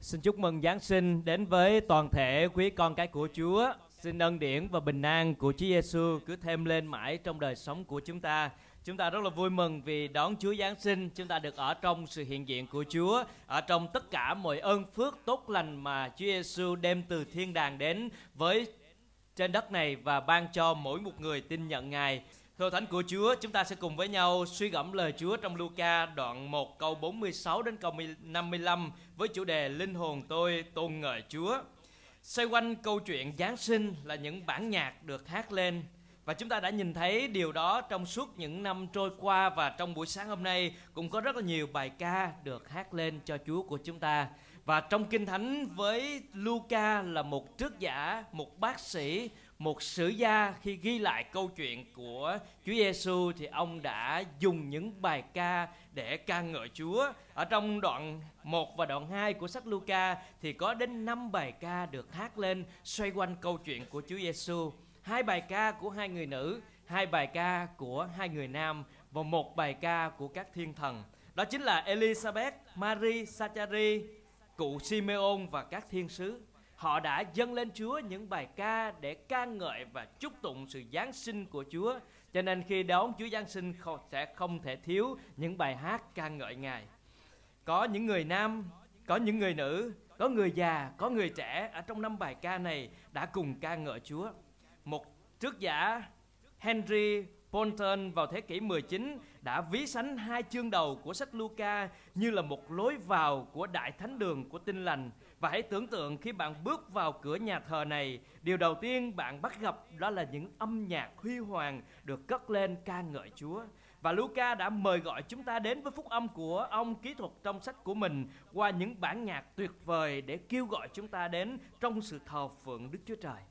Xin chúc mừng Giáng sinh đến với toàn thể quý con cái của Chúa. Xin ân điển và bình an của Chúa Giêsu cứ thêm lên mãi trong đời sống của chúng ta. Chúng ta rất là vui mừng vì đón Chúa Giáng sinh, chúng ta được ở trong sự hiện diện của Chúa, ở trong tất cả mọi ơn phước tốt lành mà Chúa Giêsu đem từ thiên đàng đến với trên đất này và ban cho mỗi một người tin nhận Ngài. Thưa Thánh của Chúa, chúng ta sẽ cùng với nhau suy gẫm lời Chúa trong Luca đoạn 1 câu 46 đến câu 55 với chủ đề Linh hồn tôi tôn ngợi Chúa. Xoay quanh câu chuyện Giáng sinh là những bản nhạc được hát lên và chúng ta đã nhìn thấy điều đó trong suốt những năm trôi qua và trong buổi sáng hôm nay cũng có rất là nhiều bài ca được hát lên cho Chúa của chúng ta. Và trong Kinh Thánh với Luca là một trước giả, một bác sĩ, một sử gia khi ghi lại câu chuyện của Chúa Giêsu thì ông đã dùng những bài ca để ca ngợi Chúa. Ở trong đoạn 1 và đoạn 2 của sách Luca thì có đến 5 bài ca được hát lên xoay quanh câu chuyện của Chúa Giêsu. Hai bài ca của hai người nữ, hai bài ca của hai người nam và một bài ca của các thiên thần. Đó chính là Elizabeth, Mary, Sachari, cụ Simeon và các thiên sứ họ đã dâng lên Chúa những bài ca để ca ngợi và chúc tụng sự Giáng sinh của Chúa. Cho nên khi đón Chúa Giáng sinh sẽ không thể thiếu những bài hát ca ngợi Ngài. Có những người nam, có những người nữ, có người già, có người trẻ ở trong năm bài ca này đã cùng ca ngợi Chúa. Một trước giả Henry Ponton vào thế kỷ 19 đã ví sánh hai chương đầu của sách Luca như là một lối vào của đại thánh đường của tinh lành và hãy tưởng tượng khi bạn bước vào cửa nhà thờ này, điều đầu tiên bạn bắt gặp đó là những âm nhạc huy hoàng được cất lên ca ngợi Chúa. Và Luca đã mời gọi chúng ta đến với phúc âm của ông kỹ thuật trong sách của mình qua những bản nhạc tuyệt vời để kêu gọi chúng ta đến trong sự thờ phượng Đức Chúa Trời.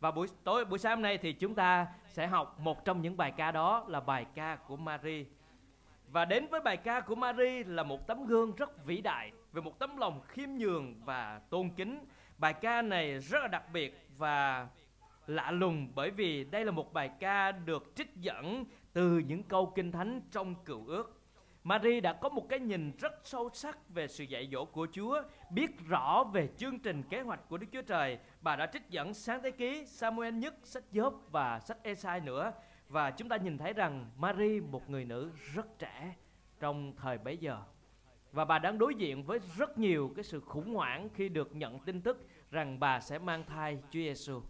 Và buổi tối buổi sáng hôm nay thì chúng ta sẽ học một trong những bài ca đó là bài ca của Mary. Và đến với bài ca của Mary là một tấm gương rất vĩ đại về một tấm lòng khiêm nhường và tôn kính. Bài ca này rất là đặc biệt và lạ lùng bởi vì đây là một bài ca được trích dẫn từ những câu kinh thánh trong cựu ước. Mary đã có một cái nhìn rất sâu sắc về sự dạy dỗ của Chúa, biết rõ về chương trình kế hoạch của Đức Chúa Trời. Bà đã trích dẫn sáng thế ký, Samuel nhất, sách Gióp và sách Esai nữa. Và chúng ta nhìn thấy rằng Mary một người nữ rất trẻ trong thời bấy giờ và bà đang đối diện với rất nhiều cái sự khủng hoảng khi được nhận tin tức rằng bà sẽ mang thai Chúa Giêsu.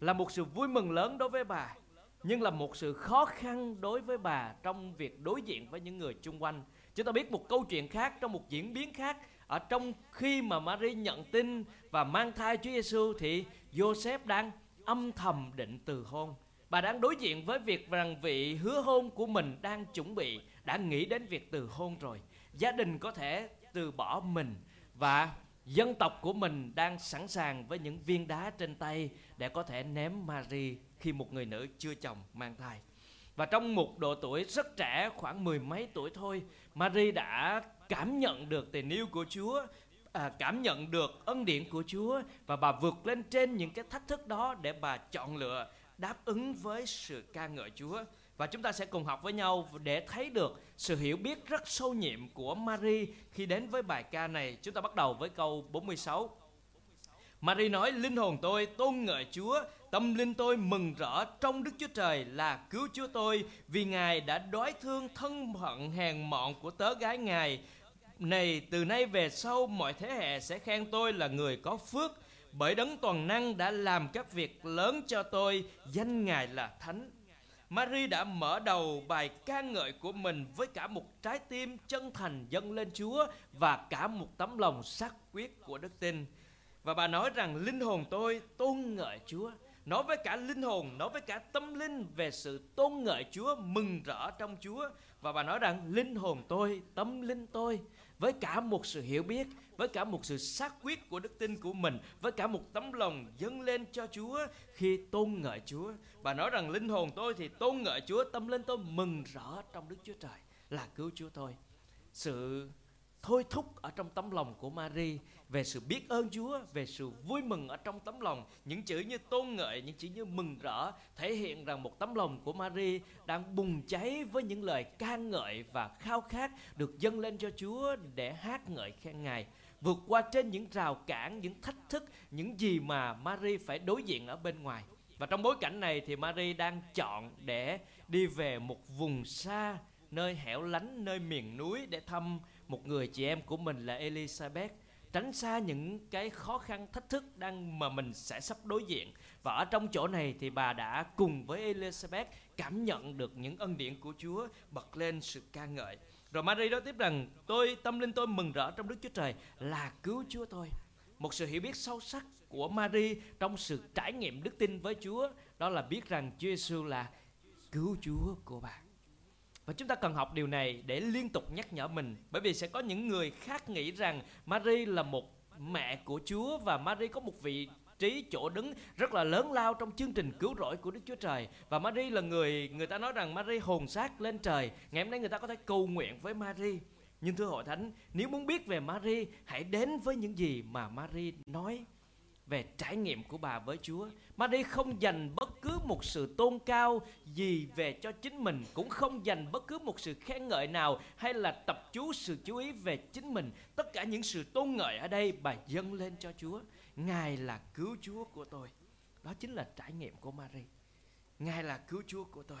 Là một sự vui mừng lớn đối với bà, nhưng là một sự khó khăn đối với bà trong việc đối diện với những người chung quanh. Chúng ta biết một câu chuyện khác trong một diễn biến khác ở trong khi mà Mary nhận tin và mang thai Chúa Giêsu thì Joseph đang âm thầm định từ hôn. Bà đang đối diện với việc rằng vị hứa hôn của mình đang chuẩn bị, đã nghĩ đến việc từ hôn rồi gia đình có thể từ bỏ mình và dân tộc của mình đang sẵn sàng với những viên đá trên tay để có thể ném Marie khi một người nữ chưa chồng mang thai. Và trong một độ tuổi rất trẻ, khoảng mười mấy tuổi thôi, Marie đã cảm nhận được tình yêu của Chúa, à, cảm nhận được ân điển của Chúa và bà vượt lên trên những cái thách thức đó để bà chọn lựa đáp ứng với sự ca ngợi Chúa. Và chúng ta sẽ cùng học với nhau để thấy được sự hiểu biết rất sâu nhiệm của Marie khi đến với bài ca này. Chúng ta bắt đầu với câu 46. Marie nói, linh hồn tôi tôn ngợi Chúa, tâm linh tôi mừng rỡ trong Đức Chúa Trời là cứu Chúa tôi, vì Ngài đã đói thương thân phận hèn mọn của tớ gái Ngài. Này, từ nay về sau mọi thế hệ sẽ khen tôi là người có phước, bởi đấng toàn năng đã làm các việc lớn cho tôi, danh Ngài là Thánh. Marie đã mở đầu bài ca ngợi của mình với cả một trái tim chân thành dâng lên Chúa và cả một tấm lòng xác quyết của đức tin. Và bà nói rằng, linh hồn tôi tôn ngợi Chúa. Nói với cả linh hồn, nói với cả tâm linh về sự tôn ngợi Chúa, mừng rỡ trong Chúa. Và bà nói rằng linh hồn tôi, tâm linh tôi với cả một sự hiểu biết, với cả một sự xác quyết của đức tin của mình, với cả một tấm lòng dâng lên cho Chúa khi tôn ngợi Chúa. Bà nói rằng linh hồn tôi thì tôn ngợi Chúa, tâm linh tôi mừng rỡ trong Đức Chúa Trời là cứu Chúa tôi. Sự thôi thúc ở trong tấm lòng của Mary về sự biết ơn Chúa, về sự vui mừng ở trong tấm lòng. Những chữ như tôn ngợi, những chữ như mừng rỡ thể hiện rằng một tấm lòng của Mary đang bùng cháy với những lời ca ngợi và khao khát được dâng lên cho Chúa để hát ngợi khen Ngài. Vượt qua trên những rào cản, những thách thức, những gì mà Mary phải đối diện ở bên ngoài. Và trong bối cảnh này thì Mary đang chọn để đi về một vùng xa, nơi hẻo lánh, nơi miền núi để thăm một người chị em của mình là Elizabeth tránh xa những cái khó khăn, thách thức đang mà mình sẽ sắp đối diện. Và ở trong chỗ này thì bà đã cùng với Elizabeth cảm nhận được những ân điển của Chúa bật lên sự ca ngợi. Rồi Mary nói tiếp rằng, tôi, tâm linh tôi mừng rỡ trong Đức Chúa Trời là cứu Chúa tôi. Một sự hiểu biết sâu sắc của Mary trong sự trải nghiệm đức tin với Chúa, đó là biết rằng Chúa Giêsu là cứu Chúa của bà và chúng ta cần học điều này để liên tục nhắc nhở mình Bởi vì sẽ có những người khác nghĩ rằng Marie là một mẹ của Chúa Và Marie có một vị trí chỗ đứng rất là lớn lao trong chương trình cứu rỗi của Đức Chúa Trời. Và Marie là người, người ta nói rằng Marie hồn xác lên trời. Ngày hôm nay người ta có thể cầu nguyện với Marie Nhưng thưa hội thánh, nếu muốn biết về Marie Hãy đến với những gì mà Marie nói về trải nghiệm của bà với Chúa. Mary không dành bất cứ một sự tôn cao gì về cho chính mình, cũng không dành bất cứ một sự khen ngợi nào hay là tập chú sự chú ý về chính mình. Tất cả những sự tôn ngợi ở đây bà dâng lên cho Chúa. Ngài là cứu Chúa của tôi. Đó chính là trải nghiệm của Mary. Ngài là cứu Chúa của tôi.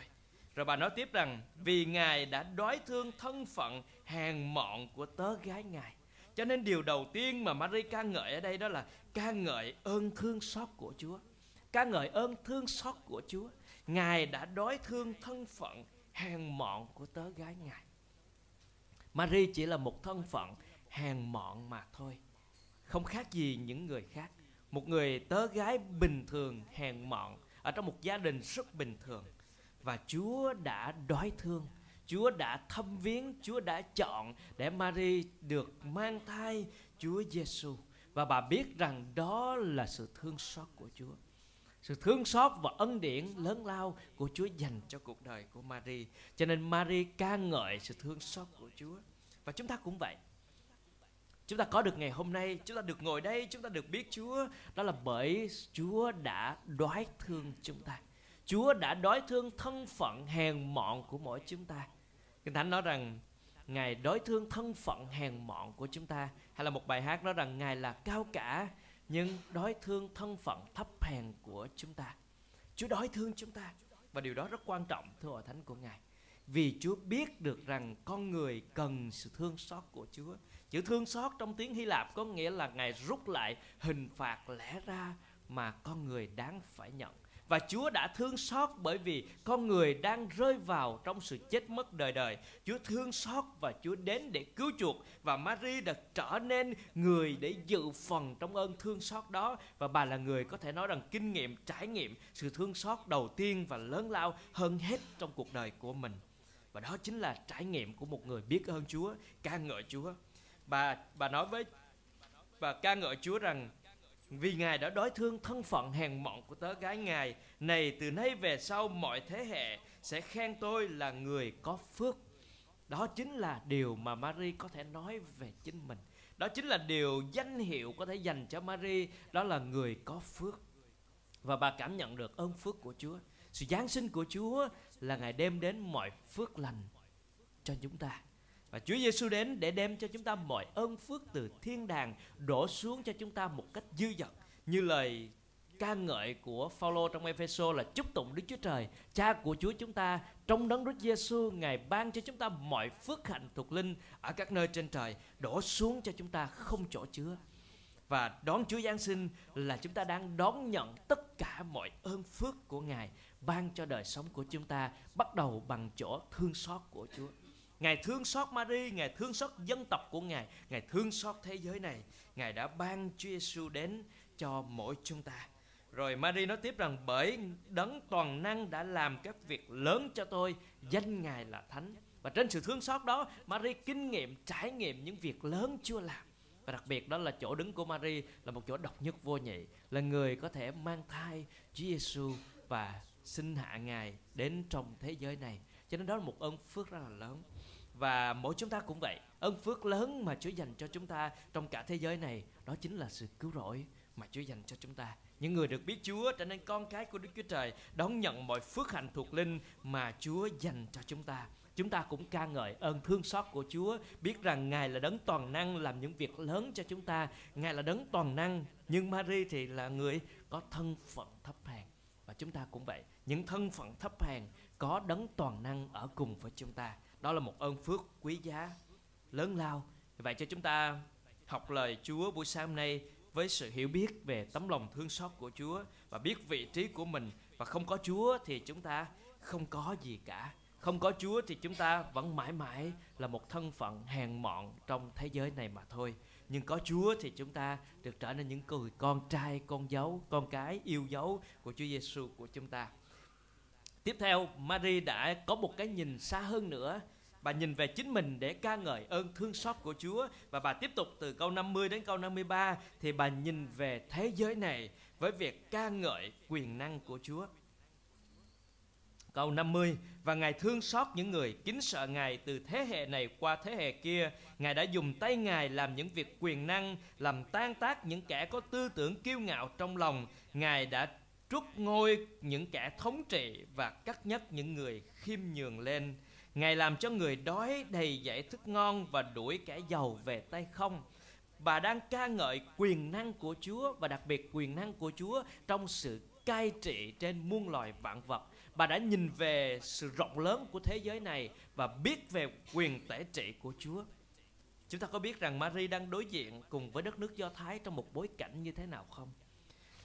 Rồi bà nói tiếp rằng vì Ngài đã đói thương thân phận hèn mọn của tớ gái Ngài cho nên điều đầu tiên mà Marie ca ngợi ở đây đó là ca ngợi ơn thương xót của Chúa. Ca ngợi ơn thương xót của Chúa. Ngài đã đối thương thân phận hèn mọn của tớ gái Ngài. Marie chỉ là một thân phận hèn mọn mà thôi. Không khác gì những người khác. Một người tớ gái bình thường, hèn mọn, ở trong một gia đình rất bình thường. Và Chúa đã đói thương Chúa đã thăm viếng, Chúa đã chọn để Mary được mang thai Chúa Giêsu và bà biết rằng đó là sự thương xót của Chúa. Sự thương xót và ân điển lớn lao của Chúa dành cho cuộc đời của Mary. Cho nên Mary ca ngợi sự thương xót của Chúa. Và chúng ta cũng vậy. Chúng ta có được ngày hôm nay, chúng ta được ngồi đây, chúng ta được biết Chúa, đó là bởi Chúa đã đoái thương chúng ta. Chúa đã đói thương thân phận hèn mọn của mỗi chúng ta. Kinh Thánh nói rằng, Ngài đối thương thân phận hèn mọn của chúng ta. Hay là một bài hát nói rằng, Ngài là cao cả, Nhưng đối thương thân phận thấp hèn của chúng ta. Chúa đối thương chúng ta. Và điều đó rất quan trọng, thưa hội thánh của Ngài. Vì Chúa biết được rằng con người cần sự thương xót của Chúa. Chữ thương xót trong tiếng Hy Lạp có nghĩa là Ngài rút lại hình phạt lẽ ra mà con người đáng phải nhận và Chúa đã thương xót bởi vì con người đang rơi vào trong sự chết mất đời đời. Chúa thương xót và Chúa đến để cứu chuộc và Mary đã trở nên người để dự phần trong ơn thương xót đó và bà là người có thể nói rằng kinh nghiệm trải nghiệm sự thương xót đầu tiên và lớn lao hơn hết trong cuộc đời của mình. Và đó chính là trải nghiệm của một người biết ơn Chúa, ca ngợi Chúa. Bà bà nói với và ca ngợi Chúa rằng vì Ngài đã đối thương thân phận hèn mọn của tớ gái Ngài, Này từ nay về sau mọi thế hệ sẽ khen tôi là người có phước. Đó chính là điều mà Marie có thể nói về chính mình. Đó chính là điều danh hiệu có thể dành cho Marie Đó là người có phước. Và bà cảm nhận được ơn phước của Chúa. Sự Giáng sinh của Chúa là Ngài đem đến mọi phước lành cho chúng ta và Chúa Giêsu đến để đem cho chúng ta mọi ơn phước từ thiên đàng đổ xuống cho chúng ta một cách dư dật như lời ca ngợi của Phaolô trong Epheso là chúc tụng Đức Chúa Trời, Cha của Chúa chúng ta trong đấng Đức Giêsu ngài ban cho chúng ta mọi phước hạnh thuộc linh ở các nơi trên trời đổ xuống cho chúng ta không chỗ chứa. Và đón Chúa Giáng sinh là chúng ta đang đón nhận tất cả mọi ơn phước của Ngài ban cho đời sống của chúng ta bắt đầu bằng chỗ thương xót của Chúa. Ngài thương xót Mary, Ngài thương xót dân tộc của Ngài, Ngài thương xót thế giới này. Ngài đã ban Chúa Giêsu đến cho mỗi chúng ta. Rồi Mary nói tiếp rằng bởi đấng toàn năng đã làm các việc lớn cho tôi, danh Ngài là thánh. Và trên sự thương xót đó, Mary kinh nghiệm, trải nghiệm những việc lớn Chúa làm. Và đặc biệt đó là chỗ đứng của Mary là một chỗ độc nhất vô nhị, là người có thể mang thai Chúa Giêsu và sinh hạ Ngài đến trong thế giới này. Cho nên đó là một ơn phước rất là lớn và mỗi chúng ta cũng vậy. Ơn phước lớn mà Chúa dành cho chúng ta trong cả thế giới này đó chính là sự cứu rỗi mà Chúa dành cho chúng ta. Những người được biết Chúa trở nên con cái của Đức Chúa Trời đón nhận mọi phước hạnh thuộc linh mà Chúa dành cho chúng ta. Chúng ta cũng ca ngợi ơn thương xót của Chúa, biết rằng Ngài là đấng toàn năng làm những việc lớn cho chúng ta, Ngài là đấng toàn năng, nhưng Mary thì là người có thân phận thấp hèn. Và chúng ta cũng vậy, những thân phận thấp hèn có đấng toàn năng ở cùng với chúng ta. Đó là một ơn phước quý giá, lớn lao. Vậy cho chúng ta học lời Chúa buổi sáng hôm nay với sự hiểu biết về tấm lòng thương xót của Chúa và biết vị trí của mình và không có Chúa thì chúng ta không có gì cả không có Chúa thì chúng ta vẫn mãi mãi là một thân phận hèn mọn trong thế giới này mà thôi. Nhưng có Chúa thì chúng ta được trở nên những người con trai, con dấu, con cái yêu dấu của Chúa Giêsu của chúng ta. Tiếp theo, Mary đã có một cái nhìn xa hơn nữa. Bà nhìn về chính mình để ca ngợi ơn thương xót của Chúa và bà tiếp tục từ câu 50 đến câu 53 thì bà nhìn về thế giới này với việc ca ngợi quyền năng của Chúa. Câu 50 Và Ngài thương xót những người kính sợ Ngài từ thế hệ này qua thế hệ kia Ngài đã dùng tay Ngài làm những việc quyền năng Làm tan tác những kẻ có tư tưởng kiêu ngạo trong lòng Ngài đã trút ngôi những kẻ thống trị Và cắt nhắc những người khiêm nhường lên Ngài làm cho người đói đầy dạy thức ngon Và đuổi kẻ giàu về tay không Bà đang ca ngợi quyền năng của Chúa Và đặc biệt quyền năng của Chúa Trong sự cai trị trên muôn loài vạn vật bà đã nhìn về sự rộng lớn của thế giới này và biết về quyền tể trị của Chúa. Chúng ta có biết rằng Mary đang đối diện cùng với đất nước Do Thái trong một bối cảnh như thế nào không?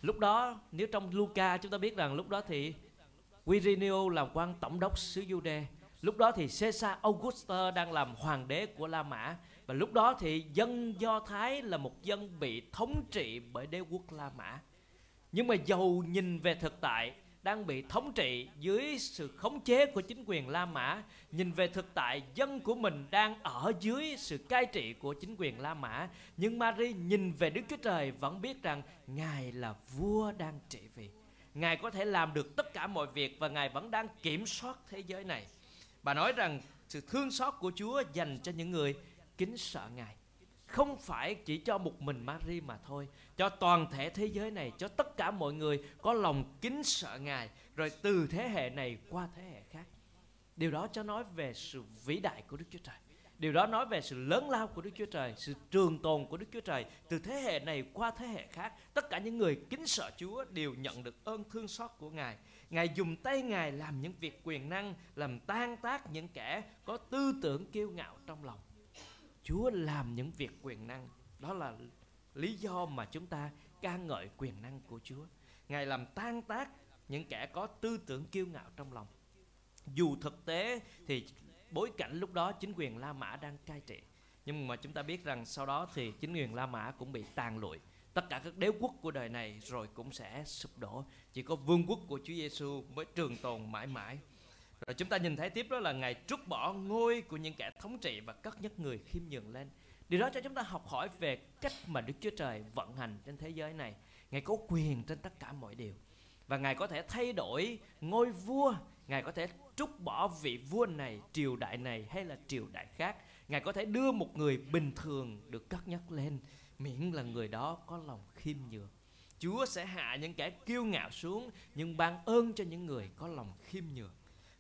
Lúc đó, nếu trong Luca chúng ta biết rằng lúc đó thì Quirinio làm quan tổng đốc xứ Jude. Lúc đó thì Caesar Augusta đang làm hoàng đế của La Mã. Và lúc đó thì dân Do Thái là một dân bị thống trị bởi đế quốc La Mã. Nhưng mà dầu nhìn về thực tại đang bị thống trị dưới sự khống chế của chính quyền La Mã. Nhìn về thực tại, dân của mình đang ở dưới sự cai trị của chính quyền La Mã. Nhưng Mary nhìn về Đức Chúa Trời vẫn biết rằng Ngài là vua đang trị vì. Ngài có thể làm được tất cả mọi việc và Ngài vẫn đang kiểm soát thế giới này. Bà nói rằng sự thương xót của Chúa dành cho những người kính sợ Ngài không phải chỉ cho một mình Mary mà thôi, cho toàn thể thế giới này, cho tất cả mọi người có lòng kính sợ ngài, rồi từ thế hệ này qua thế hệ khác. Điều đó cho nói về sự vĩ đại của đức chúa trời. Điều đó nói về sự lớn lao của đức chúa trời, sự trường tồn của đức chúa trời từ thế hệ này qua thế hệ khác. Tất cả những người kính sợ chúa đều nhận được ơn thương xót của ngài. Ngài dùng tay ngài làm những việc quyền năng, làm tan tác những kẻ có tư tưởng kiêu ngạo trong lòng. Chúa làm những việc quyền năng. Đó là lý do mà chúng ta ca ngợi quyền năng của Chúa. Ngài làm tan tác những kẻ có tư tưởng kiêu ngạo trong lòng. Dù thực tế thì bối cảnh lúc đó chính quyền La Mã đang cai trị. Nhưng mà chúng ta biết rằng sau đó thì chính quyền La Mã cũng bị tàn lụi. Tất cả các đế quốc của đời này rồi cũng sẽ sụp đổ. Chỉ có vương quốc của Chúa Giêsu mới trường tồn mãi mãi rồi chúng ta nhìn thấy tiếp đó là Ngài trút bỏ ngôi của những kẻ thống trị và cất nhắc người khiêm nhường lên. Điều đó cho chúng ta học hỏi về cách mà Đức Chúa Trời vận hành trên thế giới này. Ngài có quyền trên tất cả mọi điều. Và Ngài có thể thay đổi ngôi vua. Ngài có thể trút bỏ vị vua này, triều đại này hay là triều đại khác. Ngài có thể đưa một người bình thường được cất nhắc lên. Miễn là người đó có lòng khiêm nhường. Chúa sẽ hạ những kẻ kiêu ngạo xuống nhưng ban ơn cho những người có lòng khiêm nhường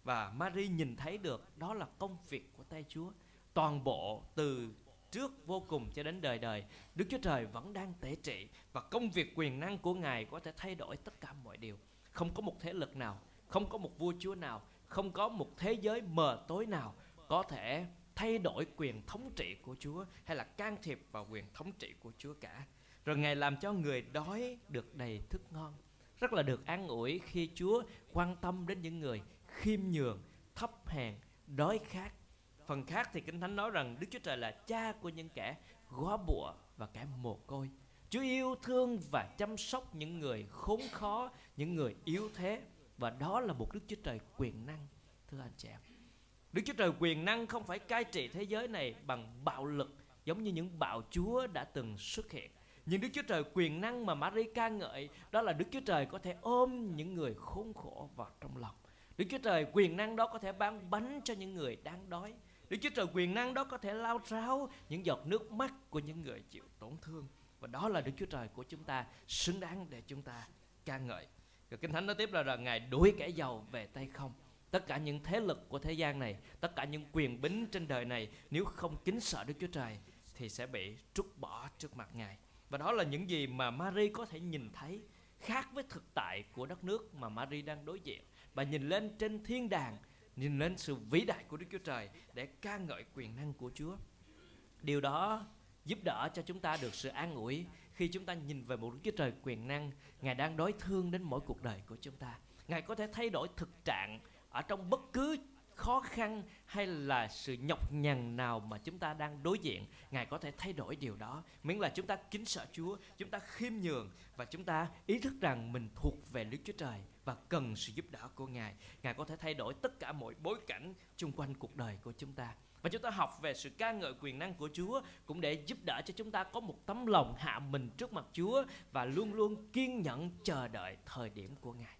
và Mary nhìn thấy được đó là công việc của tay Chúa, toàn bộ từ trước vô cùng cho đến đời đời. Đức Chúa Trời vẫn đang tể trị và công việc quyền năng của Ngài có thể thay đổi tất cả mọi điều. Không có một thế lực nào, không có một vua chúa nào, không có một thế giới mờ tối nào có thể thay đổi quyền thống trị của Chúa hay là can thiệp vào quyền thống trị của Chúa cả. Rồi Ngài làm cho người đói được đầy thức ngon, rất là được an ủi khi Chúa quan tâm đến những người khiêm nhường, thấp hèn, đói khát. Phần khác thì kinh thánh nói rằng đức chúa trời là cha của những kẻ góa bụa và kẻ mồ côi. Chúa yêu thương và chăm sóc những người khốn khó, những người yếu thế, và đó là một đức chúa trời quyền năng, thưa anh chị em. Đức chúa trời quyền năng không phải cai trị thế giới này bằng bạo lực, giống như những bạo chúa đã từng xuất hiện. Nhưng Đức Chúa Trời quyền năng mà Maria ca ngợi, đó là Đức Chúa Trời có thể ôm những người khốn khổ vào trong lòng. Đức Chúa Trời quyền năng đó có thể ban bánh cho những người đang đói Đức Chúa Trời quyền năng đó có thể lao ráo những giọt nước mắt của những người chịu tổn thương và đó là Đức Chúa Trời của chúng ta xứng đáng để chúng ta ca ngợi. Rồi Kinh Thánh nói tiếp là, là Ngài đuổi kẻ giàu về tay không. Tất cả những thế lực của thế gian này, tất cả những quyền bính trên đời này nếu không kính sợ Đức Chúa Trời thì sẽ bị trút bỏ trước mặt Ngài. Và đó là những gì mà Mary có thể nhìn thấy khác với thực tại của đất nước mà Mary đang đối diện và nhìn lên trên thiên đàng, nhìn lên sự vĩ đại của Đức Chúa Trời để ca ngợi quyền năng của Chúa. Điều đó giúp đỡ cho chúng ta được sự an ủi khi chúng ta nhìn về một Đức Chúa Trời quyền năng, Ngài đang đối thương đến mỗi cuộc đời của chúng ta. Ngài có thể thay đổi thực trạng ở trong bất cứ khó khăn hay là sự nhọc nhằn nào mà chúng ta đang đối diện, ngài có thể thay đổi điều đó. Miễn là chúng ta kính sợ chúa, chúng ta khiêm nhường và chúng ta ý thức rằng mình thuộc về đức chúa trời và cần sự giúp đỡ của ngài. Ngài có thể thay đổi tất cả mọi bối cảnh chung quanh cuộc đời của chúng ta. Và chúng ta học về sự ca ngợi quyền năng của Chúa cũng để giúp đỡ cho chúng ta có một tấm lòng hạ mình trước mặt Chúa và luôn luôn kiên nhẫn chờ đợi thời điểm của Ngài.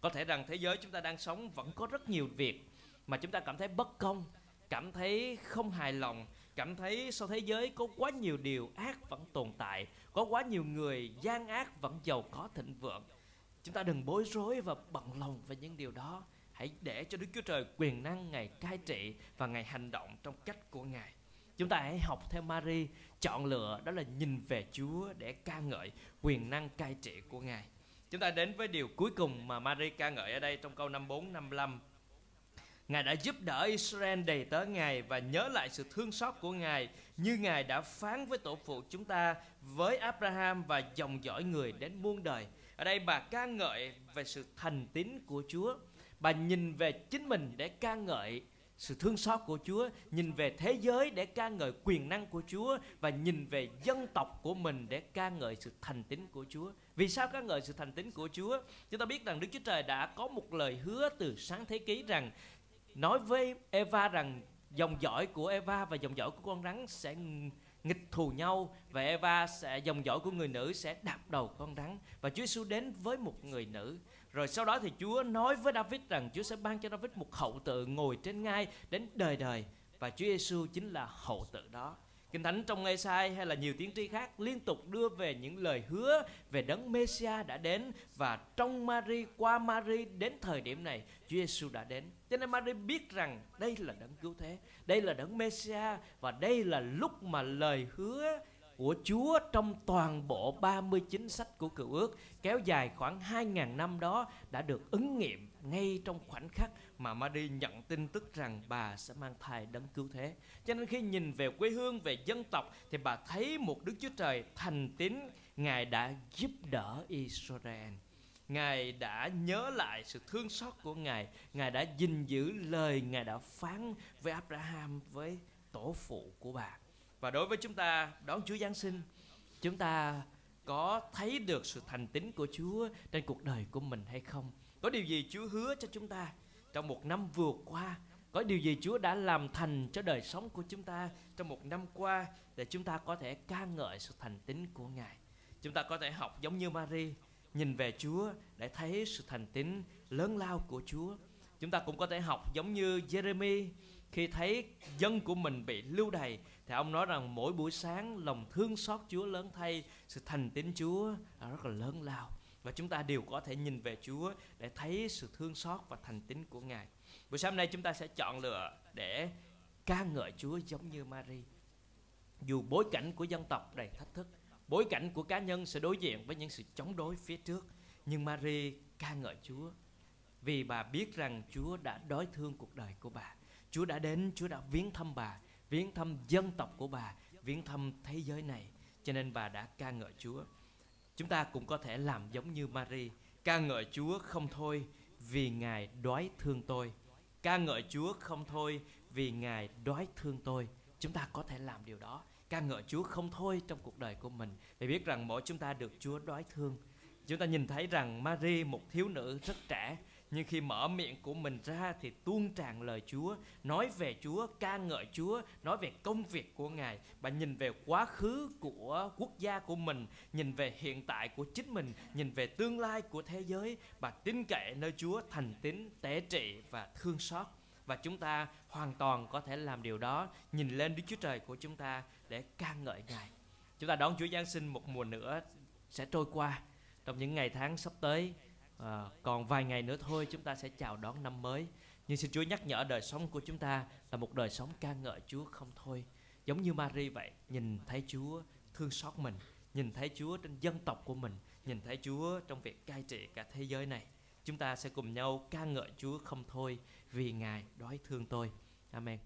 Có thể rằng thế giới chúng ta đang sống vẫn có rất nhiều việc mà chúng ta cảm thấy bất công, cảm thấy không hài lòng, cảm thấy sau thế giới có quá nhiều điều ác vẫn tồn tại, có quá nhiều người gian ác vẫn giàu có thịnh vượng. Chúng ta đừng bối rối và bận lòng về những điều đó. Hãy để cho đức chúa trời quyền năng ngày cai trị và ngày hành động trong cách của ngài. Chúng ta hãy học theo Mary, chọn lựa đó là nhìn về Chúa để ca ngợi quyền năng cai trị của Ngài. Chúng ta đến với điều cuối cùng mà Mary ca ngợi ở đây trong câu 54 55 Ngài đã giúp đỡ Israel đầy tớ Ngài và nhớ lại sự thương xót của Ngài như Ngài đã phán với tổ phụ chúng ta với Abraham và dòng dõi người đến muôn đời. Ở đây bà ca ngợi về sự thành tín của Chúa. Bà nhìn về chính mình để ca ngợi sự thương xót của Chúa, nhìn về thế giới để ca ngợi quyền năng của Chúa và nhìn về dân tộc của mình để ca ngợi sự thành tín của Chúa. Vì sao ca ngợi sự thành tín của Chúa? Chúng ta biết rằng Đức Chúa Trời đã có một lời hứa từ sáng thế ký rằng nói với Eva rằng dòng dõi của Eva và dòng dõi của con rắn sẽ nghịch thù nhau và Eva sẽ, dòng dõi của người nữ sẽ đạp đầu con rắn và Chúa Giêsu đến với một người nữ. Rồi sau đó thì Chúa nói với David rằng Chúa sẽ ban cho David một hậu tự ngồi trên ngai đến đời đời và Chúa Giêsu chính là hậu tự đó. Kinh Thánh trong ngay sai hay là nhiều tiên tri khác liên tục đưa về những lời hứa về đấng Messia đã đến và trong Mary qua Mary đến thời điểm này Chúa Giêsu đã đến. Cho nên Mary biết rằng đây là đấng cứu thế, đây là đấng Messia và đây là lúc mà lời hứa của Chúa trong toàn bộ 39 sách của cựu ước kéo dài khoảng 2.000 năm đó đã được ứng nghiệm ngay trong khoảnh khắc mà Mary nhận tin tức rằng bà sẽ mang thai đấng cứu thế. Cho nên khi nhìn về quê hương, về dân tộc thì bà thấy một Đức Chúa Trời thành tín, Ngài đã giúp đỡ Israel. Ngài đã nhớ lại sự thương xót của Ngài Ngài đã gìn giữ lời Ngài đã phán với Abraham Với tổ phụ của bà Và đối với chúng ta đón Chúa Giáng sinh Chúng ta có thấy được sự thành tín của Chúa Trên cuộc đời của mình hay không có điều gì Chúa hứa cho chúng ta Trong một năm vừa qua có điều gì Chúa đã làm thành cho đời sống của chúng ta trong một năm qua để chúng ta có thể ca ngợi sự thành tín của Ngài. Chúng ta có thể học giống như Mary, nhìn về Chúa để thấy sự thành tín lớn lao của Chúa. Chúng ta cũng có thể học giống như Jeremy khi thấy dân của mình bị lưu đày thì ông nói rằng mỗi buổi sáng lòng thương xót Chúa lớn thay sự thành tín Chúa rất là lớn lao và chúng ta đều có thể nhìn về Chúa để thấy sự thương xót và thành tín của Ngài. Buổi sáng nay chúng ta sẽ chọn lựa để ca ngợi Chúa giống như Mary. Dù bối cảnh của dân tộc đầy thách thức, bối cảnh của cá nhân sẽ đối diện với những sự chống đối phía trước, nhưng Mary ca ngợi Chúa vì bà biết rằng Chúa đã đối thương cuộc đời của bà. Chúa đã đến, Chúa đã viếng thăm bà, viếng thăm dân tộc của bà, viếng thăm thế giới này. Cho nên bà đã ca ngợi Chúa. Chúng ta cũng có thể làm giống như Mary, ca ngợi Chúa không thôi vì Ngài đói thương tôi ca ngợi Chúa không thôi vì Ngài đói thương tôi. Chúng ta có thể làm điều đó. Ca ngợi Chúa không thôi trong cuộc đời của mình. Để biết rằng mỗi chúng ta được Chúa đói thương. Chúng ta nhìn thấy rằng Mary một thiếu nữ rất trẻ nhưng khi mở miệng của mình ra thì tuôn tràn lời Chúa, nói về Chúa, ca ngợi Chúa, nói về công việc của Ngài. Bà nhìn về quá khứ của quốc gia của mình, nhìn về hiện tại của chính mình, nhìn về tương lai của thế giới. Bà tin cậy nơi Chúa thành tín, tế trị và thương xót. và chúng ta hoàn toàn có thể làm điều đó nhìn lên Đức Chúa Trời của chúng ta để ca ngợi Ngài. Chúng ta đón Chúa Giáng sinh một mùa nữa sẽ trôi qua trong những ngày tháng sắp tới à, còn vài ngày nữa thôi chúng ta sẽ chào đón năm mới. Nhưng xin Chúa nhắc nhở đời sống của chúng ta là một đời sống ca ngợi Chúa không thôi. Giống như Mary vậy nhìn thấy Chúa thương xót mình nhìn thấy Chúa trên dân tộc của mình nhìn thấy Chúa trong việc cai trị cả thế giới này. Chúng ta sẽ cùng nhau ca ngợi Chúa không thôi vì Ngài đói thương tôi. Amen.